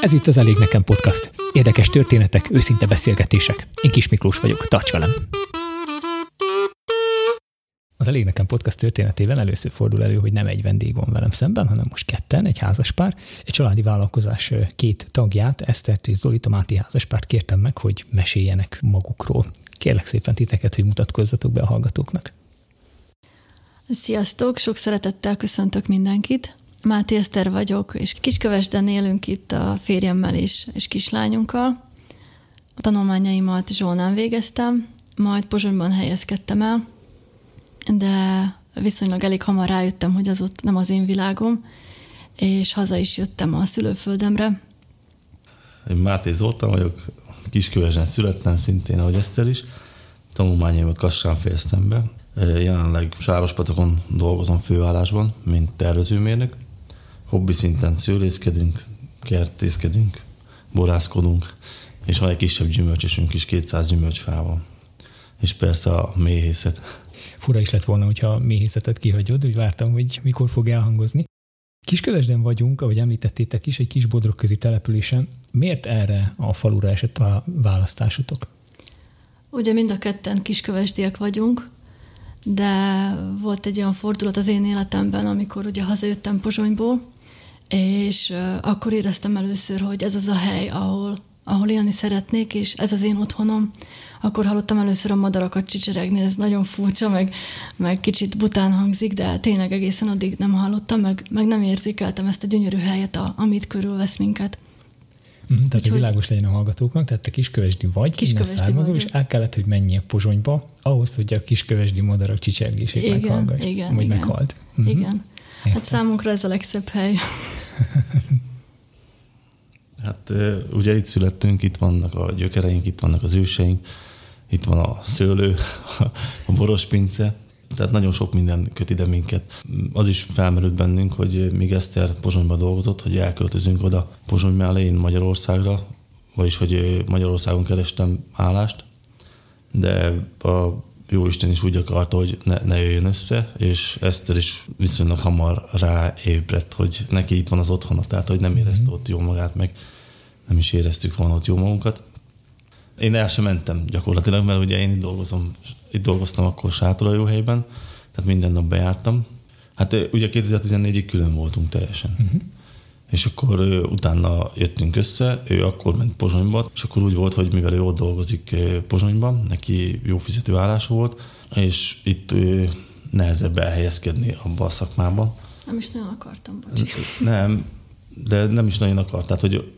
Ez itt az Elég Nekem Podcast. Érdekes történetek, őszinte beszélgetések. Én Kis Miklós vagyok, tarts velem! Az Elég Nekem Podcast történetében először fordul elő, hogy nem egy vendég van velem szemben, hanem most ketten, egy házaspár, egy családi vállalkozás két tagját, Esztert és Zolit, a Máté házaspárt kértem meg, hogy meséljenek magukról. Kérlek szépen titeket, hogy mutatkozzatok be a hallgatóknak. Sziasztok, sok szeretettel köszöntök mindenkit. Máté Eszter vagyok, és Kiskövesden élünk itt a férjemmel és, és kislányunkkal. A tanulmányaimat Zsolnán végeztem, majd Pozsonyban helyezkedtem el, de viszonylag elég hamar rájöttem, hogy az ott nem az én világom, és haza is jöttem a szülőföldemre. Én Máté Zoltán vagyok, Kiskövesden születtem, szintén ahogy Eszter is. Tanulmányaimat Kassán fejeztem be. Jelenleg Sárospatokon dolgozom főállásban, mint tervezőmérnök hobbi szinten szőlészkedünk, kertészkedünk, borászkodunk, és van egy kisebb gyümölcsösünk is, 200 gyümölcsfával. És persze a méhészet. Fura is lett volna, hogyha méhészetet kihagyod, úgy vártam, hogy mikor fog elhangozni. Kiskövesden vagyunk, ahogy említettétek is, egy kis bodrogközi településen. Miért erre a falura esett a választásotok? Ugye mind a ketten kiskövesdiek vagyunk, de volt egy olyan fordulat az én életemben, amikor ugye hazajöttem Pozsonyból, és akkor éreztem először, hogy ez az a hely, ahol, ahol élni szeretnék, és ez az én otthonom. Akkor hallottam először a madarakat csicseregni, ez nagyon furcsa, meg, meg kicsit bután hangzik, de tényleg egészen addig nem hallottam, meg, meg nem érzékeltem ezt a gyönyörű helyet, a, amit körülvesz minket. Mm, tehát, Úgyhogy... hogy világos legyen a hallgatóknak, tehát te kiskövesdi vagy, kiskövesdi származol, és el kellett, hogy menjél Pozsonyba, ahhoz, hogy a kiskövesdi madarak csicsergését igen, meghallgass, igen, vagy igen. meghalt. Mm-hmm. Igen. Értem. Hát számunkra ez a legszebb hely. hát ugye itt születtünk, itt vannak a gyökereink, itt vannak az őseink, itt van a szőlő, a borospince, tehát nagyon sok minden köt ide minket. Az is felmerült bennünk, hogy még Eszter Pozsonyban dolgozott, hogy elköltözünk oda Pozsony mellé, én Magyarországra, vagyis hogy Magyarországon kerestem állást, de a Jóisten is úgy akarta, hogy ne, ne jöjjön össze, és Eszter is viszonylag hamar ráébredt, hogy neki itt van az otthona, tehát hogy nem érezte ott jó magát, meg nem is éreztük volna ott jó magunkat. Én el sem mentem gyakorlatilag, mert ugye én itt dolgozom, itt dolgoztam akkor jó helyben, tehát minden nap bejártam. Hát ugye 2014-ig külön voltunk teljesen. Uh-huh. És akkor utána jöttünk össze, ő akkor ment Pozsonyba, és akkor úgy volt, hogy mivel ő ott dolgozik Pozsonyban, neki jó fizető állása volt, és itt ő nehezebb elhelyezkedni abba a szakmába. Nem is nagyon akartam, bocsi. Nem, de nem is nagyon akart. Tehát, hogy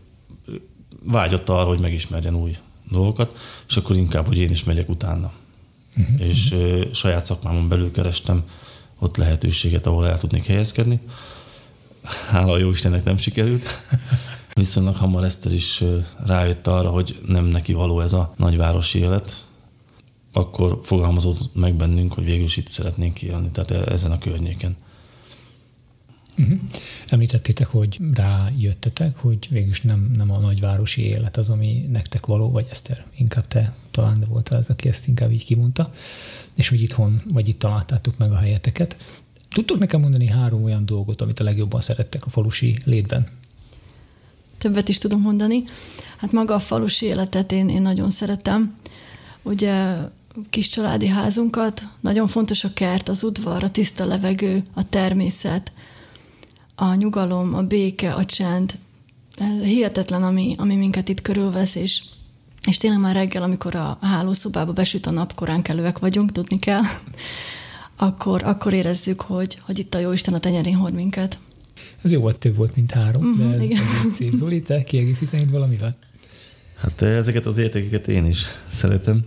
vágyott arra, hogy megismerjen új dolgokat, és akkor inkább, hogy én is megyek utána. Uh-huh. És uh, saját szakmámon belül kerestem ott lehetőséget, ahol el tudnék helyezkedni hála a jó Istennek nem sikerült. Viszonylag hamar Eszter is rájött arra, hogy nem neki való ez a nagyvárosi élet. Akkor fogalmazott meg bennünk, hogy végül is itt szeretnénk élni, tehát e- ezen a környéken. Uh-huh. Említettétek, hogy rájöttetek, hogy végülis nem, nem a nagyvárosi élet az, ami nektek való, vagy Eszter, inkább te talán de voltál az, aki ezt inkább így kimondta, és hogy itthon, vagy itt találtátok meg a helyeteket. Tudtok nekem mondani három olyan dolgot, amit a legjobban szerettek a falusi létben? Többet is tudom mondani. Hát maga a falusi életet én, én nagyon szeretem. Ugye kis családi házunkat, nagyon fontos a kert, az udvar, a tiszta levegő, a természet, a nyugalom, a béke, a csend. Hihetetlen, ami, ami minket itt körülvesz, és, és tényleg már reggel, amikor a hálószobába besüt a nap, korán kellőek vagyunk, tudni kell, akkor, akkor érezzük, hogy, hogy itt a Jóisten a tenyerén hord minket. Ez jó volt, több volt, mint három, uh-huh, de ez, igen. ez szép. Zoli, te kiegészítenéd valamivel? Hát eh, ezeket az értékeket én is szeretem.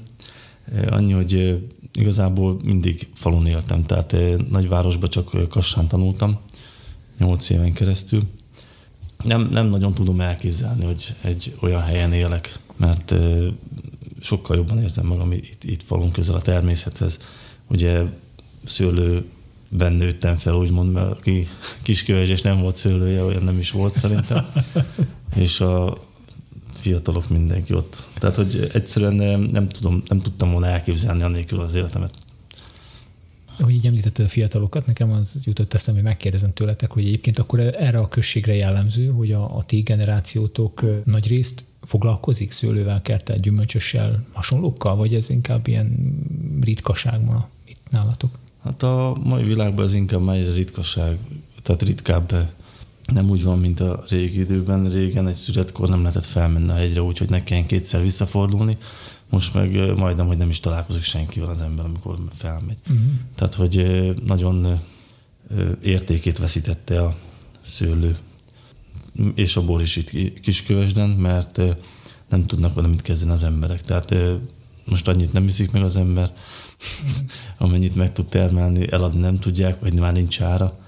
Eh, annyi, hogy eh, igazából mindig falun éltem, tehát nagyvárosban csak Kassán tanultam, nyolc éven keresztül. Nem, nem nagyon tudom elképzelni, hogy egy olyan helyen élek, mert sokkal jobban érzem magam itt, itt falun közel a természethez. Ugye szőlőben nőttem fel, úgymond, mert aki kisköves és nem volt szőlője, olyan nem is volt szerintem. és a fiatalok mindenki ott. Tehát, hogy egyszerűen nem, tudom, nem tudtam volna elképzelni annélkül az életemet. Hogy így említetted a fiatalokat, nekem az jutott eszembe, hogy megkérdezem tőletek, hogy egyébként akkor erre a községre jellemző, hogy a, a ti generációtok nagy részt foglalkozik szőlővel, kertel, gyümölcsössel, hasonlókkal, vagy ez inkább ilyen ritkaság ma itt nálatok? Hát a mai világban ez inkább már egy ritkaság, tehát ritkább nem úgy van, mint a régi időben. Régen egy születkor nem lehetett felmenni a hegyre, úgyhogy ne kelljen kétszer visszafordulni. Most meg majdnem, hogy nem is találkozik senkivel az ember, amikor felmegy. Uh-huh. Tehát, hogy nagyon értékét veszítette a szőlő és a bor is itt Kiskövesden, mert nem tudnak vele mit kezdeni az emberek. Tehát most annyit nem viszik meg az ember, amennyit meg tud termelni, eladni nem tudják, vagy már nincs ára.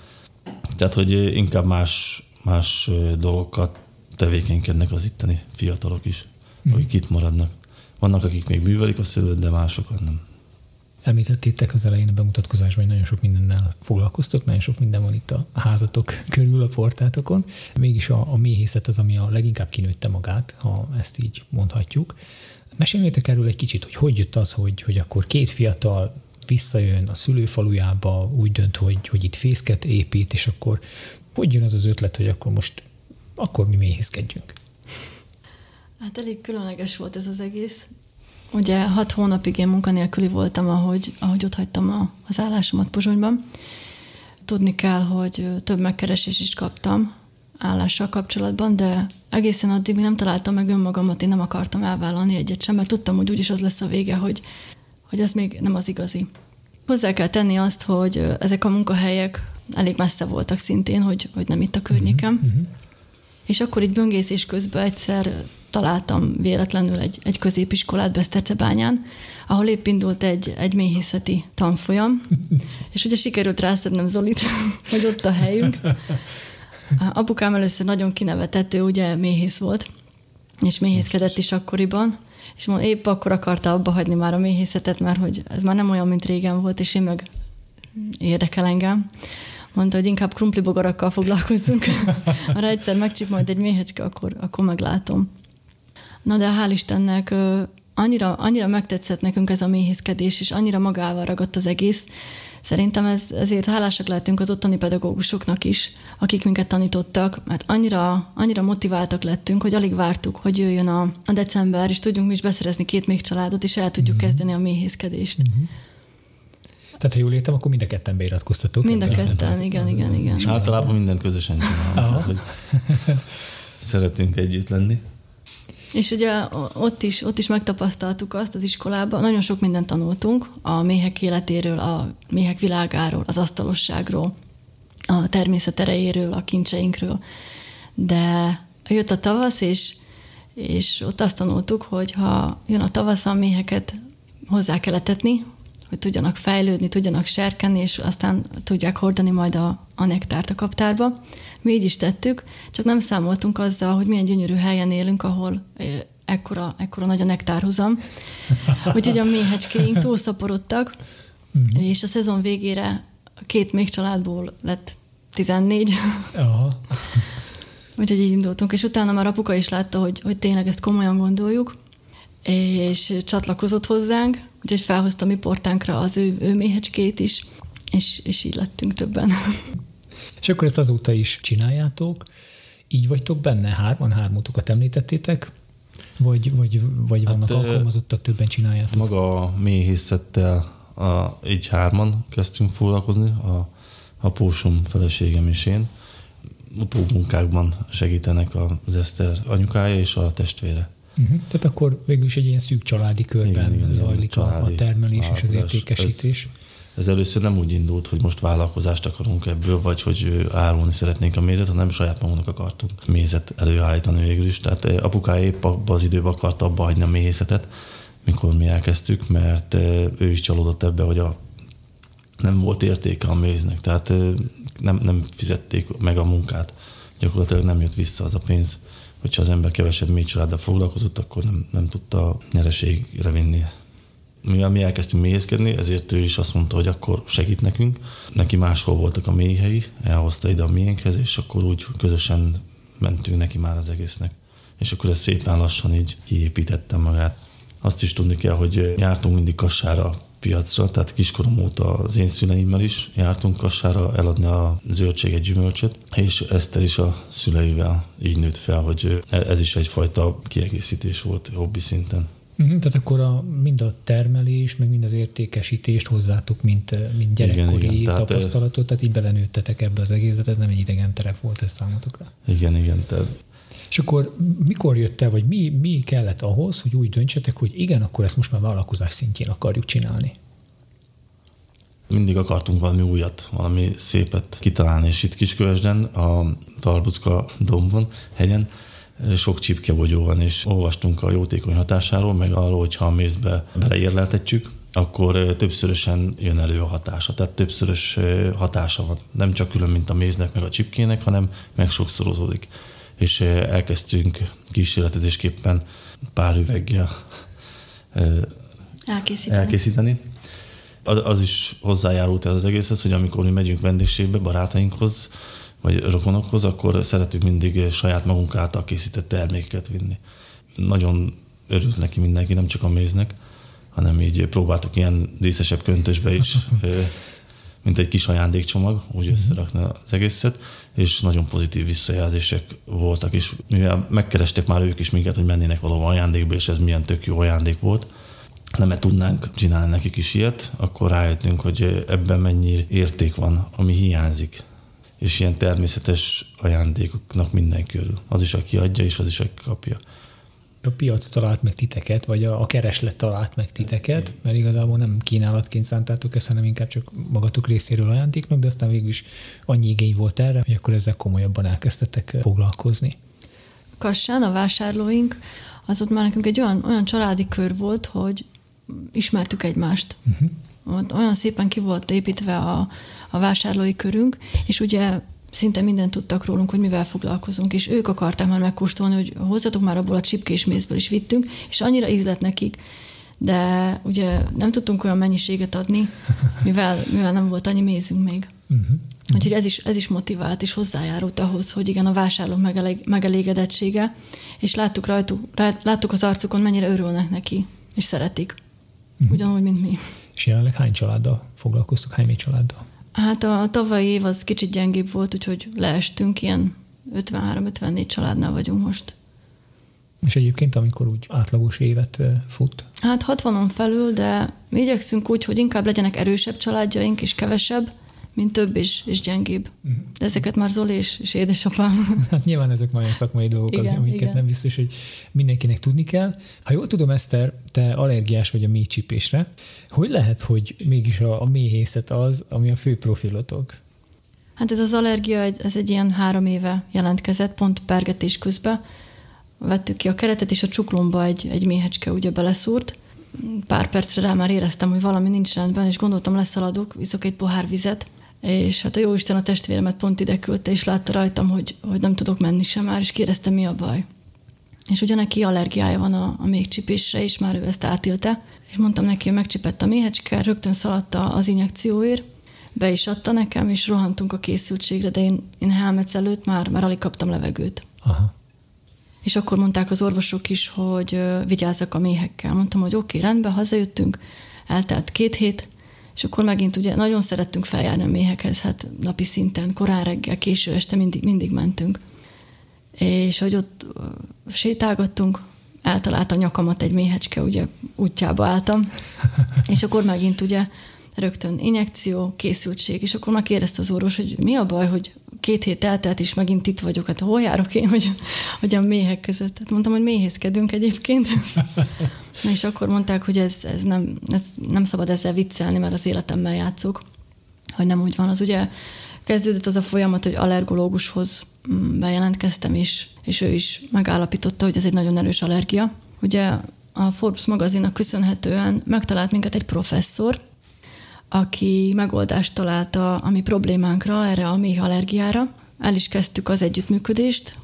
Tehát, hogy inkább más, más dolgokat tevékenykednek az itteni fiatalok is, mm. akik itt maradnak. Vannak, akik még művelik a szőlőt, de másokat nem. Említettétek az elején a bemutatkozásban, hogy nagyon sok mindennel foglalkoztok, nagyon sok minden van itt a házatok körül, a portátokon. Mégis a, a méhészet az, ami a leginkább kinőtte magát, ha ezt így mondhatjuk. Meséljétek erről egy kicsit, hogy hogy jött az, hogy, hogy akkor két fiatal visszajön a szülőfalujába, úgy dönt, hogy, hogy itt fészket épít, és akkor hogy jön az az ötlet, hogy akkor most akkor mi méhészkedjünk? Hát elég különleges volt ez az egész. Ugye hat hónapig én munkanélküli voltam, ahogy, ahogy ott hagytam a, az állásomat Pozsonyban. Tudni kell, hogy több megkeresés is kaptam állással kapcsolatban, de egészen addig még nem találtam meg önmagamat, én nem akartam elvállalni egyet sem, mert tudtam, hogy úgyis az lesz a vége, hogy, hogy ez még nem az igazi. Hozzá kell tenni azt, hogy ezek a munkahelyek elég messze voltak szintén, hogy, hogy nem itt a környékem. Uh-huh. És akkor így böngészés közben egyszer találtam véletlenül egy, egy középiskolát Besztercebányán, ahol épp indult egy, egy méhészeti tanfolyam, és ugye sikerült rászednem Zolit, hogy ott a helyünk. Apukám először nagyon kinevetett, ő ugye méhész volt, és méhészkedett is akkoriban, és épp akkor akarta abba hagyni már a méhészetet, mert hogy ez már nem olyan, mint régen volt, és én meg érdekel engem. Mondta, hogy inkább krumplibogarakkal foglalkozzunk. Ha egyszer megcsip majd egy méhecske, akkor, akkor meglátom. Na de hál' Istennek annyira, annyira megtetszett nekünk ez a méhészkedés, és annyira magával ragadt az egész, Szerintem ez, ezért hálásak lehetünk az ottani pedagógusoknak is, akik minket tanítottak, mert annyira, annyira motiváltak lettünk, hogy alig vártuk, hogy jöjjön a, a december, és tudjunk mi is beszerezni két még családot, és el tudjuk mm-hmm. kezdeni a méhészkedést. Mm-hmm. Tehát, ha jól értem, akkor mind a ketten beiratkoztatok. Mind a ketten, igen, igen, igen. És általában mindent közösen csinálunk. szeretünk együtt lenni. És ugye ott is, ott is megtapasztaltuk azt az iskolában, nagyon sok mindent tanultunk a méhek életéről, a méhek világáról, az asztalosságról, a természet erejéről, a kincseinkről. De jött a tavasz, és, és ott azt tanultuk, hogy ha jön a tavasz, a méheket hozzá kell etetni, hogy tudjanak fejlődni, tudjanak serkenni, és aztán tudják hordani majd a, a nektárt a kaptárba. Mi így is tettük, csak nem számoltunk azzal, hogy milyen gyönyörű helyen élünk, ahol ekkora, ekkora nagy a nektárhozam. Úgyhogy a méhecskéink túlszaporodtak, uh-huh. és a szezon végére két még családból lett 14. Aha. Úgyhogy így indultunk, és utána már apuka is látta, hogy, hogy tényleg ezt komolyan gondoljuk, és csatlakozott hozzánk, úgyhogy felhozta mi portánkra az ő, ő méhecskét is, és, és így lettünk többen. És akkor ezt azóta is csináljátok, így vagytok benne, hárman, hármótokat említettétek, vagy, vagy, vagy vannak hát, alkalmazottak, többen csináljátok? Maga a méhészettel a, így hárman kezdtünk foglalkozni, a apósom, feleségem és én. Utómunkákban segítenek az Eszter anyukája és a testvére. Uh-huh. Tehát akkor végül is egy ilyen szűk családi körben igen, igen, zajlik családi a termelés és az értékesítés. Ez, ez először nem úgy indult, hogy most vállalkozást akarunk ebből, vagy hogy árulni szeretnénk a mézet, hanem saját magunknak akartunk mézet előállítani végül is. Tehát apukája épp abban az időben akarta abba hagyni a méhészetet, mikor mi elkezdtük, mert ő is csalódott ebbe, hogy a, nem volt értéke a méznek, tehát nem, nem fizették meg a munkát. Gyakorlatilag nem jött vissza az a pénz. Hogyha az ember kevesebb mély családdal foglalkozott, akkor nem, nem tudta nyereségre vinni mivel mi elkezdtünk mélyezkedni, ezért ő is azt mondta, hogy akkor segít nekünk. Neki máshol voltak a mélyhei, elhozta ide a miénkhez, és akkor úgy közösen mentünk neki már az egésznek. És akkor ez szépen lassan így kiépítettem magát. Azt is tudni kell, hogy jártunk mindig kassára piacra, tehát kiskorom óta az én szüleimmel is jártunk kassára eladni a zöldséget, gyümölcsöt, és Eszter is a szüleivel így nőtt fel, hogy ez is egyfajta kiegészítés volt hobbi szinten. Uh-huh, tehát akkor a, mind a termelés, meg mind az értékesítést hozzátok, mint, mint gyerekkori igen, igen. tapasztalatot, tehát, tehát így belenőttetek ebbe az egészbe, tehát nem egy idegen terep volt ez számotokra. Igen, igen. Tehát... És akkor mikor jött el, vagy mi, mi kellett ahhoz, hogy úgy döntsetek, hogy igen, akkor ezt most már vállalkozás szintjén akarjuk csinálni? Mindig akartunk valami újat, valami szépet kitalálni, és itt Kiskövesden, a Talbucka dombon, hegyen, sok csipkebogyó van, és olvastunk a jótékony hatásáról, meg arról, hogy ha a mézbe beleérleltetjük, akkor többszörösen jön elő a hatása. Tehát többszörös hatása van. Nem csak külön, mint a méznek, meg a csipkének, hanem meg sokszorozódik. És elkezdtünk kísérletezésképpen pár üveggel elkészíteni. elkészíteni. Az, az is hozzájárult ez az egészhez, hogy amikor mi megyünk vendégségbe barátainkhoz, vagy rokonokhoz, akkor szeretünk mindig saját magunk által készített terméket vinni. Nagyon örült neki mindenki, nem csak a méznek, hanem így próbáltuk ilyen díszesebb köntösbe is, mint egy kis ajándékcsomag, úgy mhm. összerakni az egészet, és nagyon pozitív visszajelzések voltak, és mivel megkerestek már ők is minket, hogy mennének valahol ajándékba, és ez milyen tök jó ajándék volt, nem mert tudnánk csinálni nekik is ilyet, akkor rájöttünk, hogy ebben mennyi érték van, ami hiányzik és ilyen természetes ajándékoknak minden körül. Az is, aki adja, és az is, aki kapja. A piac talált meg titeket, vagy a, a kereslet talált meg titeket, mert igazából nem kínálatként szántátok ezt, hanem inkább csak magatok részéről ajándéknak, de aztán végül is annyi igény volt erre, hogy akkor ezzel komolyabban elkezdtetek foglalkozni. Kassán a vásárlóink, az ott már nekünk egy olyan, olyan családi kör volt, hogy ismertük egymást. Uh-huh. Ott olyan szépen ki volt építve a, a vásárlói körünk, és ugye szinte mindent tudtak rólunk, hogy mivel foglalkozunk, és ők akarták már megkóstolni, hogy hozzatok már abból a csipkés mézből is vittünk, és annyira ízlett nekik, de ugye nem tudtunk olyan mennyiséget adni, mivel, mivel nem volt annyi mézünk még. Uh-huh. Úgyhogy ez is, ez is motivált és hozzájárult ahhoz, hogy igen, a vásárlók megelég, megelégedettsége, és láttuk rajtuk, láttuk az arcukon, mennyire örülnek neki, és szeretik. Uh-huh. Ugyanúgy, mint mi. És jelenleg hány családdal foglalkoztuk, hány családdal? Hát a tavalyi év az kicsit gyengébb volt, úgyhogy leestünk, ilyen 53-54 családnál vagyunk most. És egyébként, amikor úgy átlagos évet fut? Hát 60-on felül, de mi igyekszünk úgy, hogy inkább legyenek erősebb családjaink és kevesebb, mint több és, és gyengébb. Uh-huh. De ezeket már Zoli és, és édesapám. Hát nyilván ezek nagyon szakmai dolgok, igen, amiket igen. nem biztos, hogy mindenkinek tudni kell. Ha jól tudom, Eszter, te allergiás vagy a mély csípésre. Hogy lehet, hogy mégis a, a méhészet az, ami a fő profilotok? Hát ez az allergia, ez egy ilyen három éve jelentkezett, pont pergetés közben. Vettük ki a keretet, és a csuklomba egy, egy méhecske ugye beleszúrt. Pár percre rá már éreztem, hogy valami nincs rendben, és gondoltam, leszaladok, iszok egy pohár vizet, és hát a Jóisten a testvéremet pont ide küldte, és látta rajtam, hogy, hogy nem tudok menni sem már, és kérdezte, mi a baj. És ugye neki allergiája van a, a méhcsipésre, és már ő ezt átélte, és mondtam neki, hogy megcsipett a méhecske, rögtön szaladta az injekcióért, be is adta nekem, és rohantunk a készültségre, de én, én helmec előtt már, már alig kaptam levegőt. Aha. És akkor mondták az orvosok is, hogy vigyázzak a méhekkel. Mondtam, hogy oké, okay, rendben, hazajöttünk, eltelt két hét, és akkor megint ugye nagyon szerettünk feljárni a méhekhez, hát napi szinten, korán reggel, késő este mindig, mindig mentünk. És hogy ott sétálgattunk, eltalált a nyakamat egy méhecske, ugye útjába álltam, és akkor megint ugye rögtön injekció, készültség, és akkor már kérdezte az orvos, hogy mi a baj, hogy két hét eltelt, és megint itt vagyok, hát hol járok én, hogy, hogy a méhek között. Hát mondtam, hogy méhészkedünk egyébként. Na és akkor mondták, hogy ez, ez, nem, ez nem szabad ezzel viccelni, mert az életemmel játszok, hogy nem úgy van. Az ugye kezdődött az a folyamat, hogy allergológushoz mm, bejelentkeztem is, és ő is megállapította, hogy ez egy nagyon erős allergia. Ugye a Forbes magazinnak köszönhetően megtalált minket egy professzor, aki megoldást találta a mi problémánkra, erre a méh allergiára. El is kezdtük az együttműködést.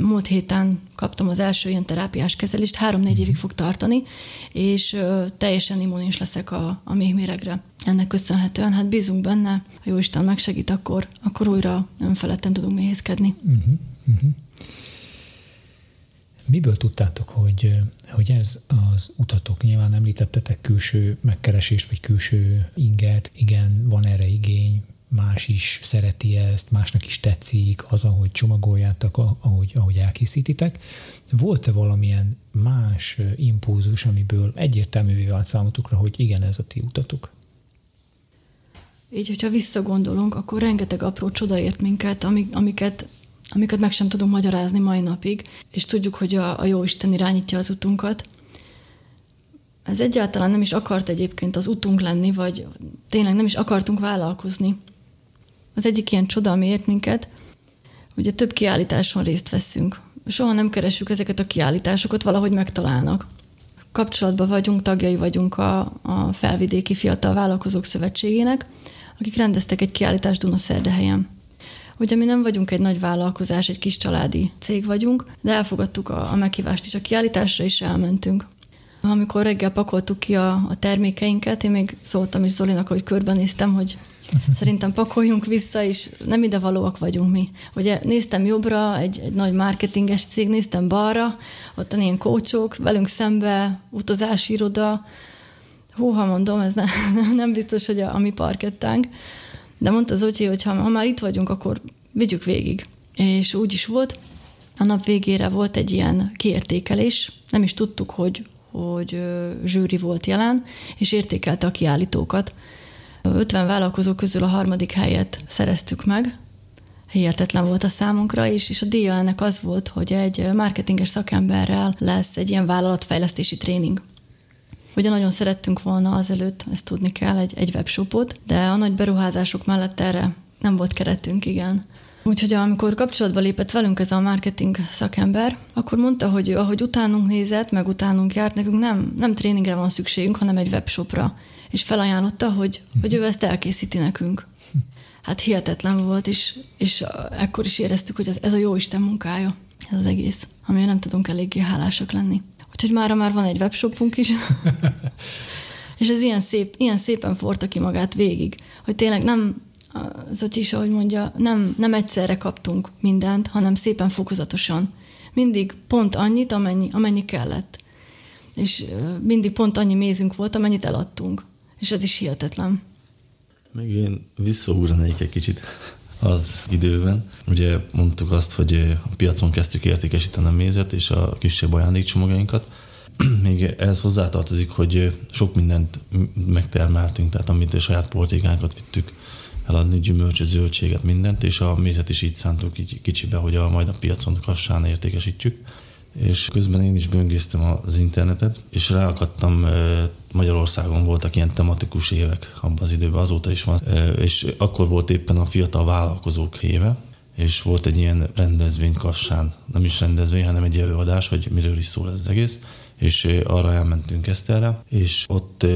Múlt héten kaptam az első ilyen terápiás kezelést, három-négy évig fog tartani, és teljesen immunis leszek a, a méhméregre. Ennek köszönhetően, hát bízunk benne, ha jó Isten megsegít, akkor, akkor újra önfeledten tudunk méhészkedni. Uh-huh, uh-huh. Miből tudtátok, hogy, hogy ez az utatok, nyilván említettetek külső megkeresést, vagy külső ingert, igen, van erre igény, más is szereti ezt, másnak is tetszik az, ahogy csomagoljátok, ahogy, ahogy elkészítitek. Volt-e valamilyen más impulzus, amiből egyértelművé vált számotokra, hogy igen, ez a ti utatok? Így, hogyha visszagondolunk, akkor rengeteg apró csoda ért minket, amik, amiket, amiket meg sem tudunk magyarázni mai napig, és tudjuk, hogy a, a Jóisten irányítja az utunkat. Ez egyáltalán nem is akart egyébként az utunk lenni, vagy tényleg nem is akartunk vállalkozni. Az egyik ilyen csoda, ami ért minket, ugye több kiállításon részt veszünk. Soha nem keresünk ezeket a kiállításokat, valahogy megtalálnak. Kapcsolatban vagyunk, tagjai vagyunk a, a Felvidéki Fiatal Vállalkozók Szövetségének, akik rendeztek egy kiállítást Dunaszerdehelyen. Ugye mi nem vagyunk egy nagy vállalkozás, egy kis családi cég vagyunk, de elfogadtuk a, a meghívást is a kiállításra, és elmentünk. Amikor reggel pakoltuk ki a, a termékeinket, én még szóltam is Zolinak, hogy körbenéztem, hogy szerintem pakoljunk vissza, és nem ide valóak vagyunk mi. Ugye néztem jobbra, egy, egy nagy marketinges cég, néztem balra, ott ilyen kócsok, velünk szembe, utazási iroda, húha mondom, ez ne, nem biztos, hogy a, a mi parkettánk, de mondta Zocsi, hogy ha, ha már itt vagyunk, akkor vigyük végig. És úgy is volt, a nap végére volt egy ilyen kiértékelés, nem is tudtuk, hogy, hogy zsűri volt jelen, és értékelte a kiállítókat. 50 vállalkozó közül a harmadik helyet szereztük meg, hihetetlen volt a számunkra, és, és a díja ennek az volt, hogy egy marketinges szakemberrel lesz egy ilyen vállalatfejlesztési tréning. Ugye nagyon szerettünk volna azelőtt, ezt tudni kell, egy, egy webshopot, de a nagy beruházások mellett erre nem volt keretünk, igen. Úgyhogy amikor kapcsolatba lépett velünk ez a marketing szakember, akkor mondta, hogy ő, ahogy utánunk nézett, meg utánunk járt, nekünk nem, nem tréningre van szükségünk, hanem egy webshopra. És felajánlotta, hogy, hogy ő ezt elkészíti nekünk. Hát hihetetlen volt, és, és ekkor is éreztük, hogy ez, ez a jó Isten munkája, ez az egész, amire nem tudunk eléggé hálásak lenni. Úgyhogy mára már van egy webshopunk is. és ez ilyen, szép, ilyen szépen forta ki magát végig, hogy tényleg nem, az is, ahogy mondja, nem, nem egyszerre kaptunk mindent, hanem szépen fokozatosan. Mindig pont annyit, amennyi, amennyi kellett. És mindig pont annyi mézünk volt, amennyit eladtunk. És ez is hihetetlen. Meg én visszaugranék egy kicsit az időben. Ugye mondtuk azt, hogy a piacon kezdtük értékesíteni a mézet és a kisebb ajándékcsomagjainkat. Még ehhez hozzátartozik, hogy sok mindent megtermeltünk, tehát amit a saját portékánkat vittük eladni, gyümölcsöt, zöldséget, mindent, és a mézet is így szántuk így kicsibe, hogy a, majd a piacon kassán értékesítjük és közben én is böngésztem az internetet, és ráakadtam, Magyarországon voltak ilyen tematikus évek abban az időben, azóta is van, és akkor volt éppen a fiatal vállalkozók éve, és volt egy ilyen rendezvény Kassán, nem is rendezvény, hanem egy előadás, hogy miről is szól ez az egész, és arra elmentünk ezt erre, és ott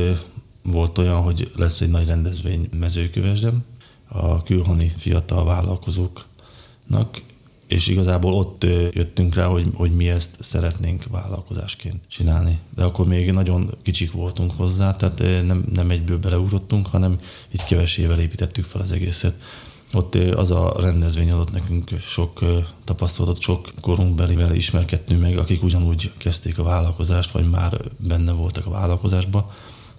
volt olyan, hogy lesz egy nagy rendezvény mezőkövesdem, a külhoni fiatal vállalkozóknak, és igazából ott jöttünk rá, hogy, hogy mi ezt szeretnénk vállalkozásként csinálni. De akkor még nagyon kicsik voltunk hozzá, tehát nem, nem egyből beleugrottunk, hanem így kevesével építettük fel az egészet. Ott az a rendezvény adott nekünk sok tapasztalatot, sok korunkbelivel ismerkedtünk meg, akik ugyanúgy kezdték a vállalkozást, vagy már benne voltak a vállalkozásba,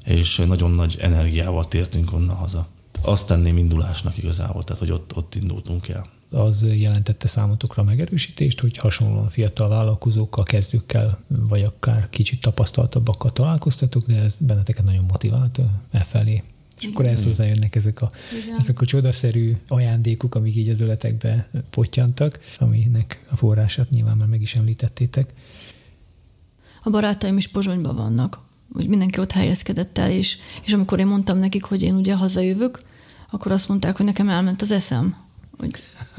és nagyon nagy energiával tértünk onnan haza. Azt tenném indulásnak igazából, tehát hogy ott, ott indultunk el az jelentette számotokra megerősítést, hogy hasonlóan fiatal vállalkozókkal, kezdőkkel, vagy akár kicsit tapasztaltabbakkal találkoztatok, de ez benneteket nagyon motivált e felé. És Igen. akkor ehhez hozzájönnek ezek a, ezek a csodaszerű ajándékok, amik így az öletekbe potyantak, aminek a forrását nyilván már meg is említettétek. A barátaim is Pozsonyban vannak, hogy mindenki ott helyezkedett el, és, és amikor én mondtam nekik, hogy én ugye hazajövök, akkor azt mondták, hogy nekem elment az eszem, hogy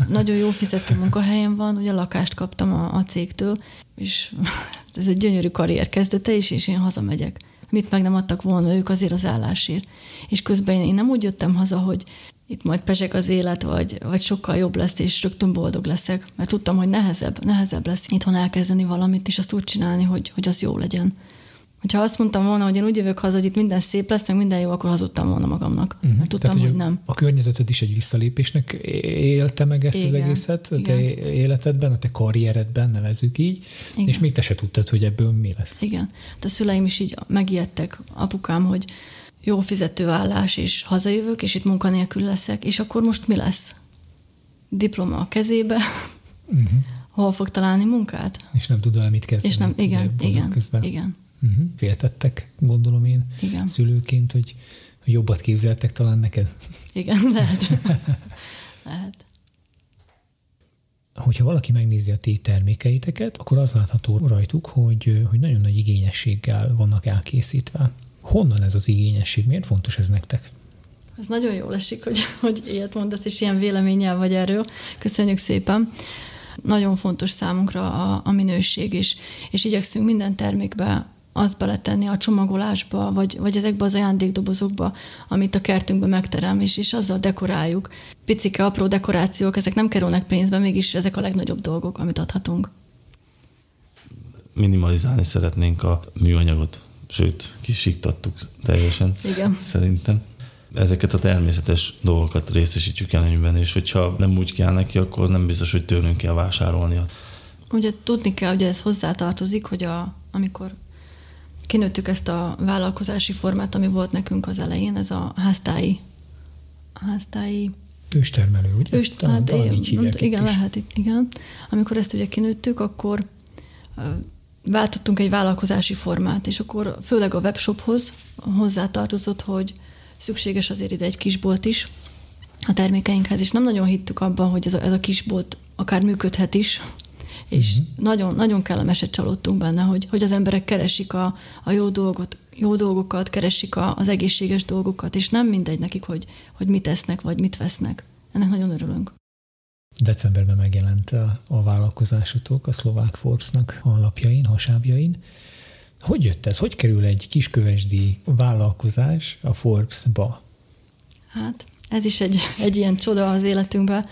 nagyon jó fizető munkahelyen van, ugye lakást kaptam a, a cégtől, és ez egy gyönyörű karrier kezdete is, és én hazamegyek. Mit meg nem adtak volna ők azért az állásért. És közben én nem úgy jöttem haza, hogy itt majd pezsek az élet, vagy, vagy sokkal jobb lesz, és rögtön boldog leszek, mert tudtam, hogy nehezebb, nehezebb lesz itthon elkezdeni valamit, és azt úgy csinálni, hogy, hogy az jó legyen. Hogyha azt mondtam volna, hogy én úgy jövök haza, hogy itt minden szép lesz, meg minden jó, akkor hazudtam volna magamnak. Uh-huh. Mert tudtam, Tehát, hogy, hogy nem. A környezeted is egy visszalépésnek élte meg ezt Igen. az egészet a te életedben, a te karrieredben, nevezzük így, Igen. és még te se tudtad, hogy ebből mi lesz. Igen. De a szüleim is így megijedtek, apukám, hogy jó fizetőállás, és hazajövök, és itt munkanélkül leszek, és akkor most mi lesz? Diploma a kezébe, uh-huh. hol fog találni munkát? És nem tud vele mit kezdeni. És nem, igen, igen, közben. igen. Uh-huh. Féltettek, gondolom én, igen. szülőként, hogy jobbat képzeltek talán neked? Igen, lehet. lehet. Hogyha valaki megnézi a ti termékeiteket, akkor az látható rajtuk, hogy, hogy nagyon nagy igényességgel vannak elkészítve. Honnan ez az igényesség? Miért fontos ez nektek? Ez nagyon jól esik, hogy, hogy ilyet mondasz, és ilyen véleménnyel vagy erről. Köszönjük szépen. Nagyon fontos számunkra a, a minőség is, és igyekszünk minden termékbe azt beletenni a csomagolásba, vagy, vagy ezekbe az ajándékdobozokba, amit a kertünkben megterem, és, és azzal dekoráljuk. Picike, apró dekorációk, ezek nem kerülnek pénzbe, mégis ezek a legnagyobb dolgok, amit adhatunk. Minimalizálni szeretnénk a műanyagot, sőt, kisiktattuk teljesen, Igen. szerintem. Ezeket a természetes dolgokat részesítjük előnyben, és hogyha nem úgy kell neki, akkor nem biztos, hogy tőlünk kell vásárolnia. Ugye tudni kell, hogy ez hozzátartozik, hogy a, amikor kinőttük ezt a vállalkozási formát, ami volt nekünk az elején, ez a háztái, háztái Őstermelő, ugye? Őst, talán, hát, talán így nem, igen, is. lehet, igen. Amikor ezt ugye kinőttük, akkor váltottunk egy vállalkozási formát, és akkor főleg a webshophoz hozzátartozott, hogy szükséges azért ide egy kisbolt is a termékeinkhez, és nem nagyon hittük abban, hogy ez a, ez a kisbolt akár működhet is, és uh-huh. nagyon, nagyon kellemeset csalódtunk benne, hogy, hogy az emberek keresik a, a jó dolgot, jó dolgokat, keresik a, az egészséges dolgokat, és nem mindegy nekik, hogy, hogy mit esznek, vagy mit vesznek. Ennek nagyon örülünk. Decemberben megjelent a, a vállalkozásotok a szlovák Forbes-nak a lapjain, hasábjain. Hogy jött ez? Hogy kerül egy kiskövesdi vállalkozás a Forbes-ba? Hát ez is egy, egy ilyen csoda az életünkben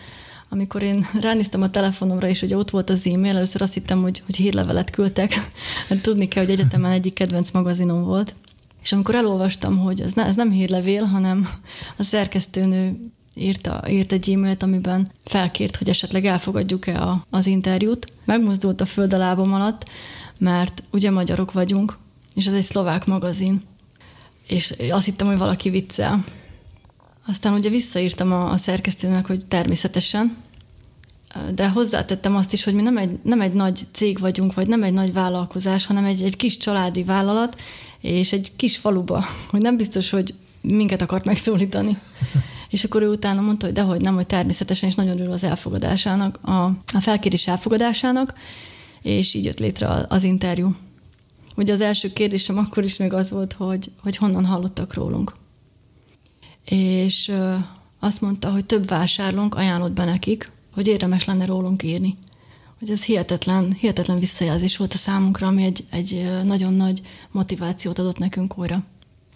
amikor én ránéztem a telefonomra, és ugye ott volt az e-mail, először azt hittem, hogy, hogy hírlevelet küldtek. Hát tudni kell, hogy egyetemen egyik kedvenc magazinom volt. És amikor elolvastam, hogy ez, ne, ez nem hírlevél, hanem a szerkesztőnő írta, írt egy e-mailt, amiben felkért, hogy esetleg elfogadjuk-e a, az interjút. Megmozdult a föld a lábam alatt, mert ugye magyarok vagyunk, és ez egy szlovák magazin. És azt hittem, hogy valaki viccel. Aztán ugye visszaírtam a, a szerkesztőnek, hogy természetesen, de hozzátettem azt is, hogy mi nem egy, nem egy nagy cég vagyunk, vagy nem egy nagy vállalkozás, hanem egy, egy kis családi vállalat, és egy kis faluba, hogy nem biztos, hogy minket akart megszólítani. És akkor ő utána mondta, hogy dehogy nem, hogy természetesen, és nagyon örül az elfogadásának, a, a felkérés elfogadásának, és így jött létre az interjú. Ugye az első kérdésem akkor is még az volt, hogy, hogy honnan hallottak rólunk és azt mondta, hogy több vásárlónk ajánlott be nekik, hogy érdemes lenne rólunk írni. Hogy ez hihetetlen, hihetetlen visszajelzés volt a számunkra, ami egy, egy nagyon nagy motivációt adott nekünk újra.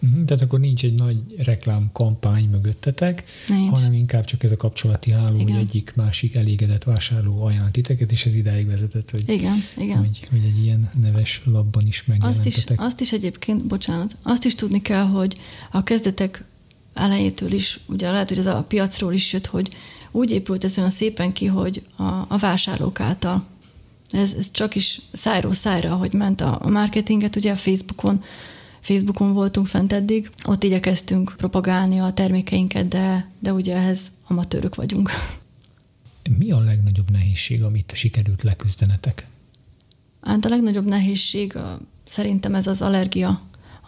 Uh-huh, tehát akkor nincs egy nagy reklámkampány mögöttetek, nincs. hanem inkább csak ez a kapcsolati háló, igen. hogy egyik másik elégedett vásárló ajánl titeket, és ez idáig vezetett, hogy, igen, igen. Hogy, hogy egy ilyen neves labban is megjelentetek. Azt is, azt is egyébként, bocsánat, azt is tudni kell, hogy a kezdetek elejétől is, ugye lehet, hogy ez a piacról is jött, hogy úgy épült ez olyan szépen ki, hogy a, a vásárlók által. Ez, ez csak is szájról szájra, hogy ment a, a marketinget, ugye a Facebookon, Facebookon voltunk fent eddig, ott igyekeztünk propagálni a termékeinket, de, de ugye ehhez amatőrök vagyunk. Mi a legnagyobb nehézség, amit sikerült leküzdenetek? Hát a legnagyobb nehézség szerintem ez az allergia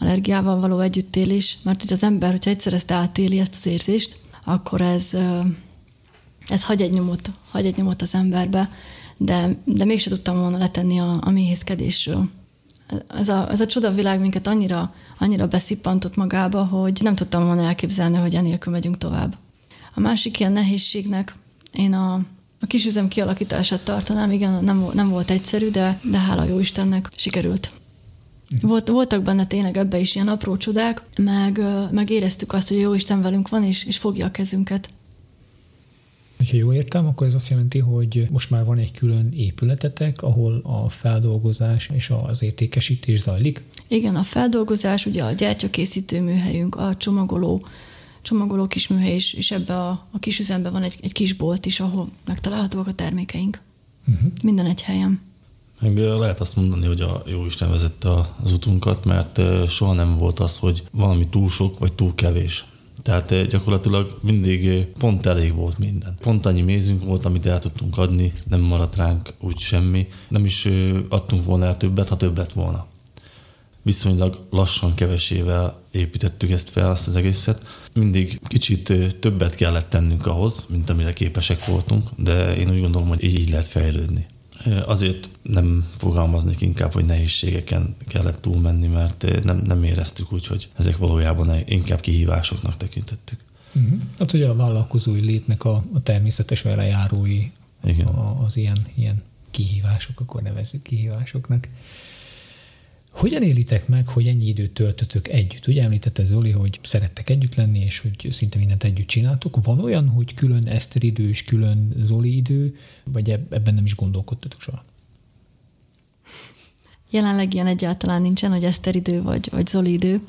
allergiával való együttélés, mert hogy az ember, hogyha egyszer ezt átéli, ezt az érzést, akkor ez, ez hagy egy nyomot, hagy egy nyomot az emberbe, de, de mégse tudtam volna letenni a, a méhészkedésről. Ez a, ez a csodavilág minket annyira, annyira beszippantott magába, hogy nem tudtam volna elképzelni, hogy enélkül megyünk tovább. A másik ilyen nehézségnek én a, a kisüzem kialakítását tartanám, igen, nem, nem volt egyszerű, de, de hála jó Istennek sikerült. Volt, voltak benne tényleg ebbe is ilyen apró csodák, meg, meg éreztük azt, hogy jó Isten velünk van, és, és fogja a kezünket. Ha jól értem, akkor ez azt jelenti, hogy most már van egy külön épületetek, ahol a feldolgozás és az értékesítés zajlik? Igen, a feldolgozás, ugye a gyertyakészítő műhelyünk, a csomagoló, csomagoló kis műhely is, és ebbe a, a kis üzemben van egy, egy kis bolt is, ahol megtalálhatóak a termékeink. Uh-huh. Minden egy helyen. Meg lehet azt mondani, hogy a jó Isten vezette az utunkat, mert soha nem volt az, hogy valami túl sok vagy túl kevés. Tehát gyakorlatilag mindig pont elég volt minden. Pont annyi mézünk volt, amit el tudtunk adni, nem maradt ránk úgy semmi. Nem is adtunk volna el többet, ha többet volna. Viszonylag lassan, kevesével építettük ezt fel, azt az egészet. Mindig kicsit többet kellett tennünk ahhoz, mint amire képesek voltunk, de én úgy gondolom, hogy így lehet fejlődni. Azért nem fogalmaznék inkább, hogy nehézségeken kellett túlmenni, mert nem, nem éreztük úgy, hogy ezek valójában inkább kihívásoknak tekintettük. Uh-huh. Hát ugye a vállalkozói létnek a, a természetes velejárói Igen. A, az ilyen, ilyen kihívások, akkor nevezzük kihívásoknak. Hogyan élitek meg, hogy ennyi időt töltötök együtt? Ugye említette Zoli, hogy szerettek együtt lenni, és hogy szinte mindent együtt csináltok. Van olyan, hogy külön Eszter idő és külön Zoli idő, vagy ebben nem is gondolkodtatok soha? Jelenleg ilyen egyáltalán nincsen, hogy Eszter idő vagy, vagy Zoli idő.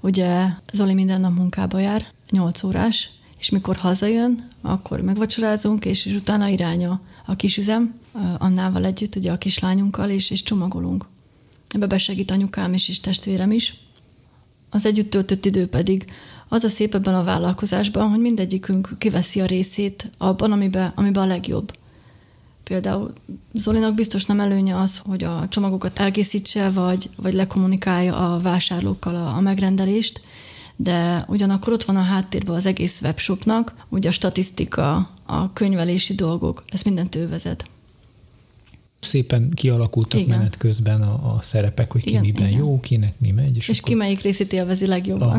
Ugye Zoli minden nap munkába jár, 8 órás, és mikor hazajön, akkor megvacsorázunk, és, és utána iránya a kisüzem, Annával együtt, ugye a kislányunkkal, és, és csomagolunk. Ebbe besegít anyukám is, és testvérem is. Az együtt töltött idő pedig az a szép ebben a vállalkozásban, hogy mindegyikünk kiveszi a részét abban, amiben, amiben a legjobb. Például Zolinak biztos nem előnye az, hogy a csomagokat elkészítse, vagy, vagy lekommunikálja a vásárlókkal a, a megrendelést, de ugyanakkor ott van a háttérben az egész webshopnak, ugye a statisztika, a könyvelési dolgok, ez mindent ő vezet szépen kialakultak igen. menet közben a, a szerepek, hogy ki igen, miben igen. jó, kinek mi megy. És, és akkor... ki melyik részét élvezi legjobban. A...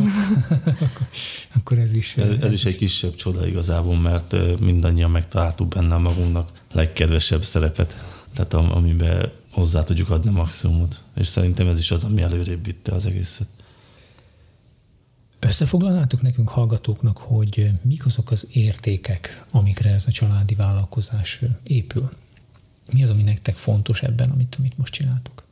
akkor, akkor ez is... Ez, ez is egy kisebb csoda igazából, mert mindannyian megtaláltuk benne magunknak legkedvesebb szerepet, tehát amiben hozzá tudjuk adni maximumot. És szerintem ez is az, ami előrébb vitte az egészet. Összefoglalnátok nekünk hallgatóknak, hogy mik azok az értékek, amikre ez a családi vállalkozás épül? Mi az, ami nektek fontos ebben, amit, amit most csináltok?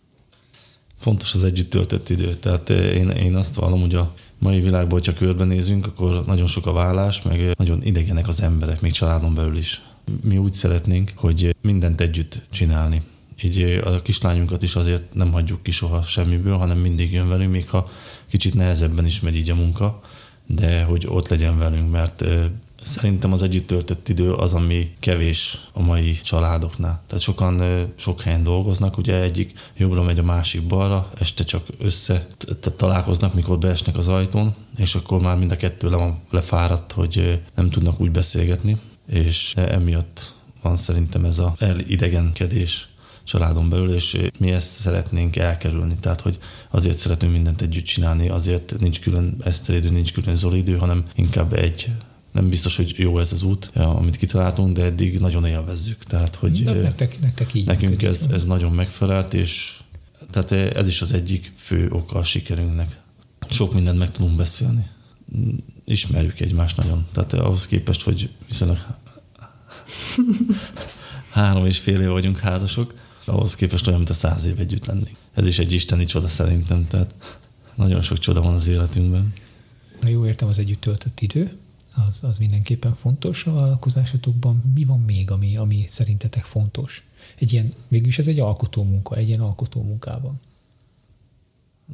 Fontos az együtt töltött idő. Tehát eh, én, én azt vallom, hogy a mai világban, hogyha körbenézünk, akkor nagyon sok a vállás, meg nagyon idegenek az emberek, még családon belül is. Mi úgy szeretnénk, hogy mindent együtt csinálni. Így eh, a kislányunkat is azért nem hagyjuk ki soha semmiből, hanem mindig jön velünk, még ha kicsit nehezebben is megy így a munka, de hogy ott legyen velünk, mert eh, Szerintem az együtt töltött idő az, ami kevés a mai családoknál. Tehát sokan sok helyen dolgoznak, ugye egyik jobbra megy a másik balra, este csak össze találkoznak, mikor beesnek az ajtón, és akkor már mind a kettő le van lefáradt, hogy nem tudnak úgy beszélgetni, és emiatt van szerintem ez a elidegenkedés családon belül, és mi ezt szeretnénk elkerülni. Tehát, hogy azért szeretünk mindent együtt csinálni, azért nincs külön eszteridő, nincs külön zolidő, hanem inkább egy nem biztos, hogy jó ez az út, amit kitaláltunk, de eddig nagyon élvezzük. Tehát, hogy de nektek, nektek így nekünk ez, ez nagyon megfelelt, és tehát ez is az egyik fő oka a sikerünknek. Sok mindent meg tudunk beszélni. Ismerjük egymást nagyon. Tehát ahhoz képest, hogy viszonylag három és fél év vagyunk házasok, ahhoz képest olyan, mint a száz év együtt lenni. Ez is egy isteni csoda szerintem, tehát nagyon sok csoda van az életünkben. Na jó értem az együtt töltött idő, az, az mindenképpen fontos a vállalkozásotokban. Mi van még, ami, ami szerintetek fontos? Egy ilyen, végülis ez egy alkotó munka, egy ilyen alkotó munkában.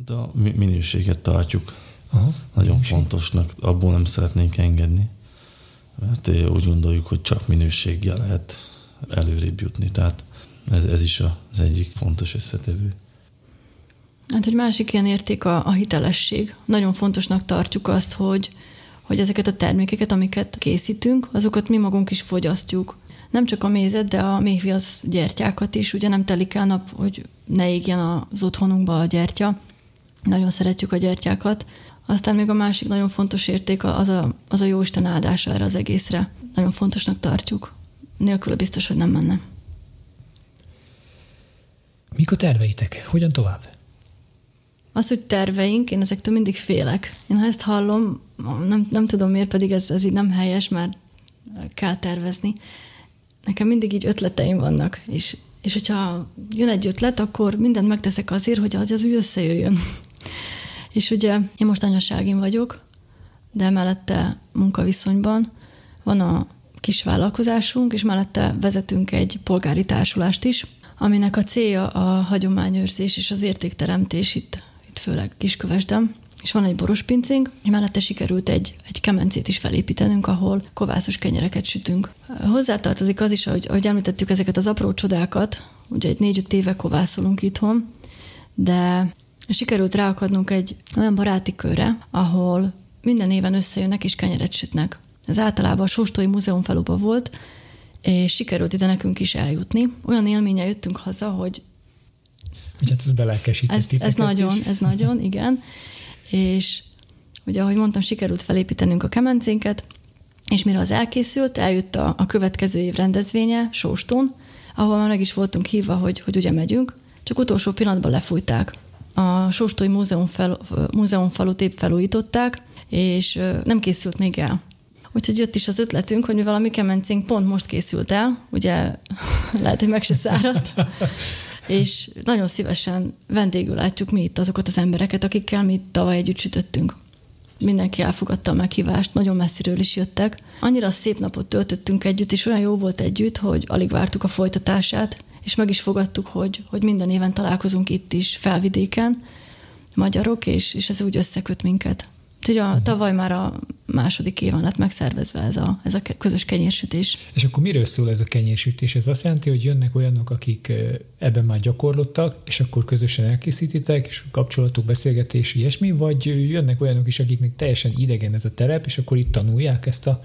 De a minőséget tartjuk Aha, nagyon minőség. fontosnak, abból nem szeretnénk engedni, mert úgy gondoljuk, hogy csak minőséggel lehet előrébb jutni, tehát ez, ez is az egyik fontos összetevő. Hát, hogy másik ilyen érték a, a hitelesség. Nagyon fontosnak tartjuk azt, hogy, hogy ezeket a termékeket, amiket készítünk, azokat mi magunk is fogyasztjuk. Nem csak a mézet, de a méhviasz gyertyákat is. Ugye nem telik el nap, hogy ne égjen az otthonunkba a gyertya. Nagyon szeretjük a gyertyákat. Aztán még a másik nagyon fontos érték az a, az a Jóisten áldása erre az egészre. Nagyon fontosnak tartjuk. Nélkül biztos, hogy nem menne. Mik a terveitek? Hogyan tovább? Az, hogy terveink, én ezektől mindig félek. Én ha ezt hallom, nem, nem tudom miért, pedig ez, ez így nem helyes, mert kell tervezni. Nekem mindig így ötleteim vannak, és, és hogyha jön egy ötlet, akkor mindent megteszek azért, hogy az, az úgy összejöjjön. és ugye én most anyaságin vagyok, de mellette munkaviszonyban van a kis vállalkozásunk, és mellette vezetünk egy polgári társulást is, aminek a célja a hagyományőrzés és az értékteremtés itt, itt főleg Kiskövesden. És van egy borospincénk, és mellette sikerült egy, egy kemencét is felépítenünk, ahol kovászos kenyereket sütünk. Hozzátartozik az is, hogy, ahogy említettük ezeket az apró csodákat, ugye egy négy-öt éve kovászolunk itthon, de sikerült ráakadnunk egy olyan baráti körre, ahol minden éven összejönnek és kenyeret sütnek. Ez általában a Sóstói Múzeum faluban volt, és sikerült ide nekünk is eljutni. Olyan élménye jöttünk haza, hogy Hát ez ez, ez nagyon, ez nagyon, igen. És ugye, ahogy mondtam, sikerült felépítenünk a kemencénket, és mire az elkészült, eljött a, a következő év rendezvénye Sóstón, ahol már meg is voltunk hívva, hogy, hogy ugye megyünk, csak utolsó pillanatban lefújták. A Sóstói Múzeum, fel, Múzeum épp felújították, és nem készült még el. Úgyhogy jött is az ötletünk, hogy mivel a mi kemencénk pont most készült el, ugye lehet, hogy meg se száradt, és nagyon szívesen vendégül látjuk mi itt azokat az embereket, akikkel mi tavaly együtt sütöttünk. Mindenki elfogadta a meghívást, nagyon messziről is jöttek. Annyira szép napot töltöttünk együtt, és olyan jó volt együtt, hogy alig vártuk a folytatását, és meg is fogadtuk, hogy, hogy minden éven találkozunk itt is, felvidéken, magyarok, és, és ez úgy összeköt minket. Úgyhogy a, tavaly már a második éven lett megszervezve ez a, ez a közös kenyérsütés. És akkor miről szól ez a kenyérsütés? Ez azt jelenti, hogy jönnek olyanok, akik ebben már gyakorlottak, és akkor közösen elkészítitek, és kapcsolatok, beszélgetés, ilyesmi, vagy jönnek olyanok is, akiknek teljesen idegen ez a terep, és akkor itt tanulják ezt a,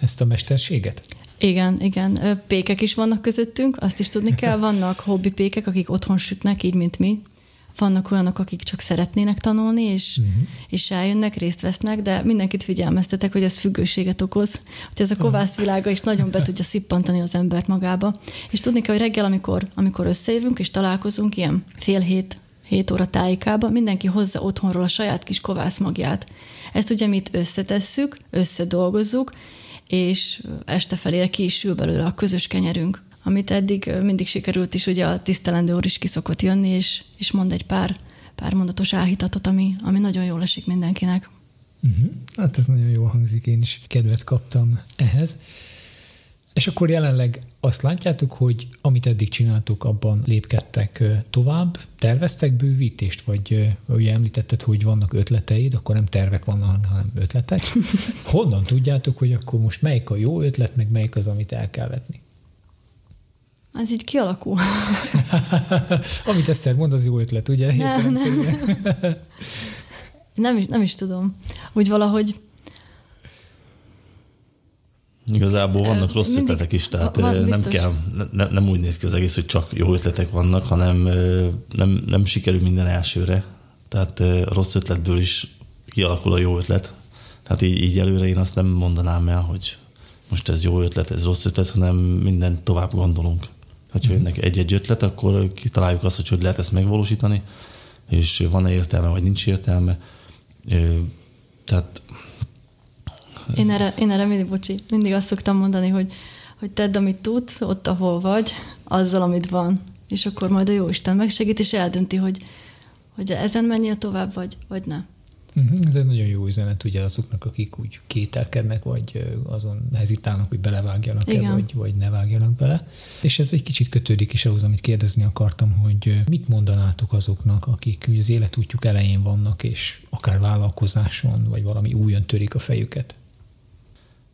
ezt a mesterséget? Igen, igen. Pékek is vannak közöttünk, azt is tudni kell. Vannak hobbi pékek, akik otthon sütnek, így, mint mi vannak olyanok, akik csak szeretnének tanulni, és, uh-huh. és eljönnek, részt vesznek, de mindenkit figyelmeztetek, hogy ez függőséget okoz, hogy ez a kovász világa is nagyon be tudja szippantani az embert magába. És tudni kell, hogy reggel, amikor, amikor összejövünk és találkozunk, ilyen fél hét, hét óra tájékában, mindenki hozza otthonról a saját kis kovász magját. Ezt ugye mi itt összetesszük, összedolgozzuk, és este felé ki is sül belőle a közös kenyerünk amit eddig mindig sikerült is, ugye a tisztelendő úr is kiszokott jönni, és, és mond egy pár, pár mondatos áhítatot, ami, ami nagyon jól esik mindenkinek. Uh-huh. Hát ez nagyon jó hangzik, én is kedvet kaptam ehhez. És akkor jelenleg azt látjátok, hogy amit eddig csináltuk, abban lépkedtek tovább, terveztek bővítést, vagy ugye említetted, hogy vannak ötleteid, akkor nem tervek vannak, hanem ötletek. Honnan tudjátok, hogy akkor most melyik a jó ötlet, meg melyik az, amit el kell vetni? Az így kialakul. Amit Eszter mond, az jó ötlet, ugye? Nem, nem. nem, is, nem is tudom. Úgy valahogy Igazából vannak rossz Mindig, ötletek is, tehát van, nem kell, ne, nem úgy néz ki az egész, hogy csak jó ötletek vannak, hanem nem, nem sikerül minden elsőre. Tehát a rossz ötletből is kialakul a jó ötlet. Tehát így, így előre én azt nem mondanám el, hogy most ez jó ötlet, ez rossz ötlet, hanem mindent tovább gondolunk. Ha jönnek egy-egy ötlet, akkor kitaláljuk azt, hogy hogy lehet ezt megvalósítani, és van-e értelme, vagy nincs értelme. Tehát... Én erre, én erre mindig, bocsi, mindig azt szoktam mondani, hogy, hogy tedd, amit tudsz, ott, ahol vagy, azzal, amit van. És akkor majd a Jóisten megsegít, és eldönti, hogy, hogy ezen menjél tovább, vagy, vagy ne. Uh-huh, ez egy nagyon jó üzenet ugye azoknak, akik úgy kételkednek, vagy azon hezitálnak, hogy belevágjanak-e, vagy, vagy ne vágjanak bele. És ez egy kicsit kötődik is ahhoz, amit kérdezni akartam, hogy mit mondanátok azoknak, akik az életútjuk elején vannak, és akár vállalkozáson, vagy valami újon törik a fejüket?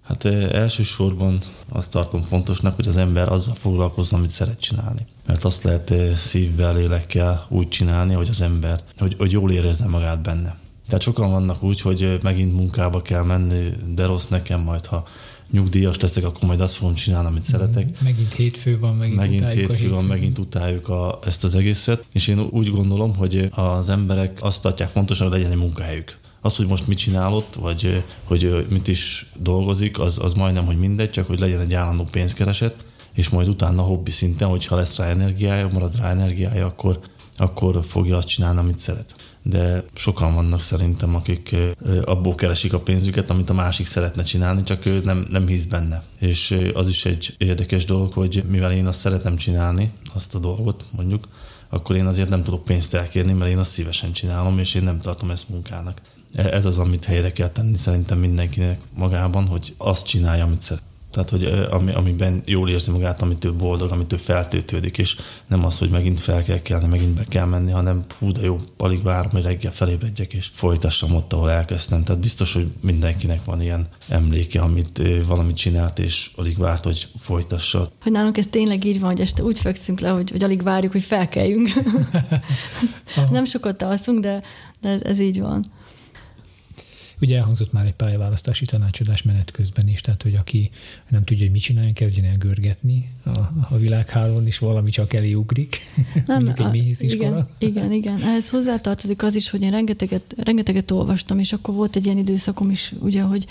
Hát elsősorban azt tartom fontosnak, hogy az ember azzal foglalkozzon, amit szeret csinálni. Mert azt lehet szívvel, lélekkel úgy csinálni, hogy az ember, hogy, hogy jól érezze magát benne. Tehát sokan vannak úgy, hogy megint munkába kell menni, de rossz nekem majd, ha nyugdíjas leszek, akkor majd azt fogom csinálni, amit szeretek. Mhm. Megint hétfő van, megint, megint hétfő, hétfő van, megint utáljuk a, ezt az egészet. És én úgy gondolom, hogy az emberek azt tartják fontosan, hogy legyen egy munkahelyük. Az, hogy most mit csinál ott, vagy hogy mit is dolgozik, az, az majdnem, hogy mindegy, csak hogy legyen egy állandó pénzkereset, és majd utána hobbi szinten, hogyha lesz rá energiája, marad rá energiája, akkor akkor fogja azt csinálni, amit szeret. De sokan vannak szerintem, akik abból keresik a pénzüket, amit a másik szeretne csinálni, csak ő nem, nem hisz benne. És az is egy érdekes dolog, hogy mivel én azt szeretem csinálni, azt a dolgot mondjuk, akkor én azért nem tudok pénzt elkérni, mert én azt szívesen csinálom, és én nem tartom ezt munkának. E, ez az, amit helyre kell tenni szerintem mindenkinek magában, hogy azt csinálja, amit szeret. Tehát, hogy ami, amiben jól érzi magát, amitől boldog, amitől feltöltődik, és nem az, hogy megint fel kell kelni, megint be kell menni, hanem hú, de jó, alig várom, hogy reggel felébredjek, és folytassam ott, ahol elkezdtem. Tehát biztos, hogy mindenkinek van ilyen emléke, amit valamit csinált, és alig várt, hogy folytassa. Hogy nálunk ez tényleg így van, hogy este úgy fekszünk le, hogy, hogy alig várjuk, hogy felkeljünk. nem sokat alszunk, de, de ez, ez így van. Ugye elhangzott már egy pályaválasztási tanácsadás menet közben is, tehát hogy aki nem tudja, hogy mit csináljon, kezdjen el görgetni a, a világhálón, és valami csak elé ugrik. Nem, egy a, igen, igen, igen. Ehhez hozzátartozik az is, hogy én rengeteget, rengeteget olvastam, és akkor volt egy ilyen időszakom is, ugye, hogy,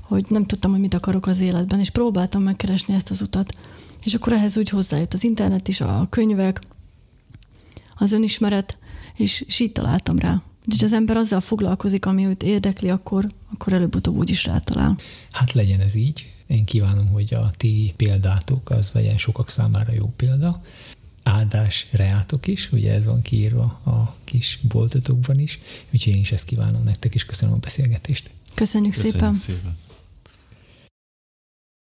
hogy nem tudtam, hogy mit akarok az életben, és próbáltam megkeresni ezt az utat. És akkor ehhez úgy hozzájött az internet is, a könyvek, az önismeret, és, és így találtam rá. Úgyhogy az ember azzal foglalkozik, ami őt érdekli, akkor, akkor előbb-utóbb úgy is rátalál. Hát legyen ez így. Én kívánom, hogy a ti példátok az legyen sokak számára jó példa. Áldás reátok is, ugye ez van kiírva a kis boltotokban is, úgyhogy én is ezt kívánom nektek, és köszönöm a beszélgetést. Köszönjük, Köszönjük szépen. szépen.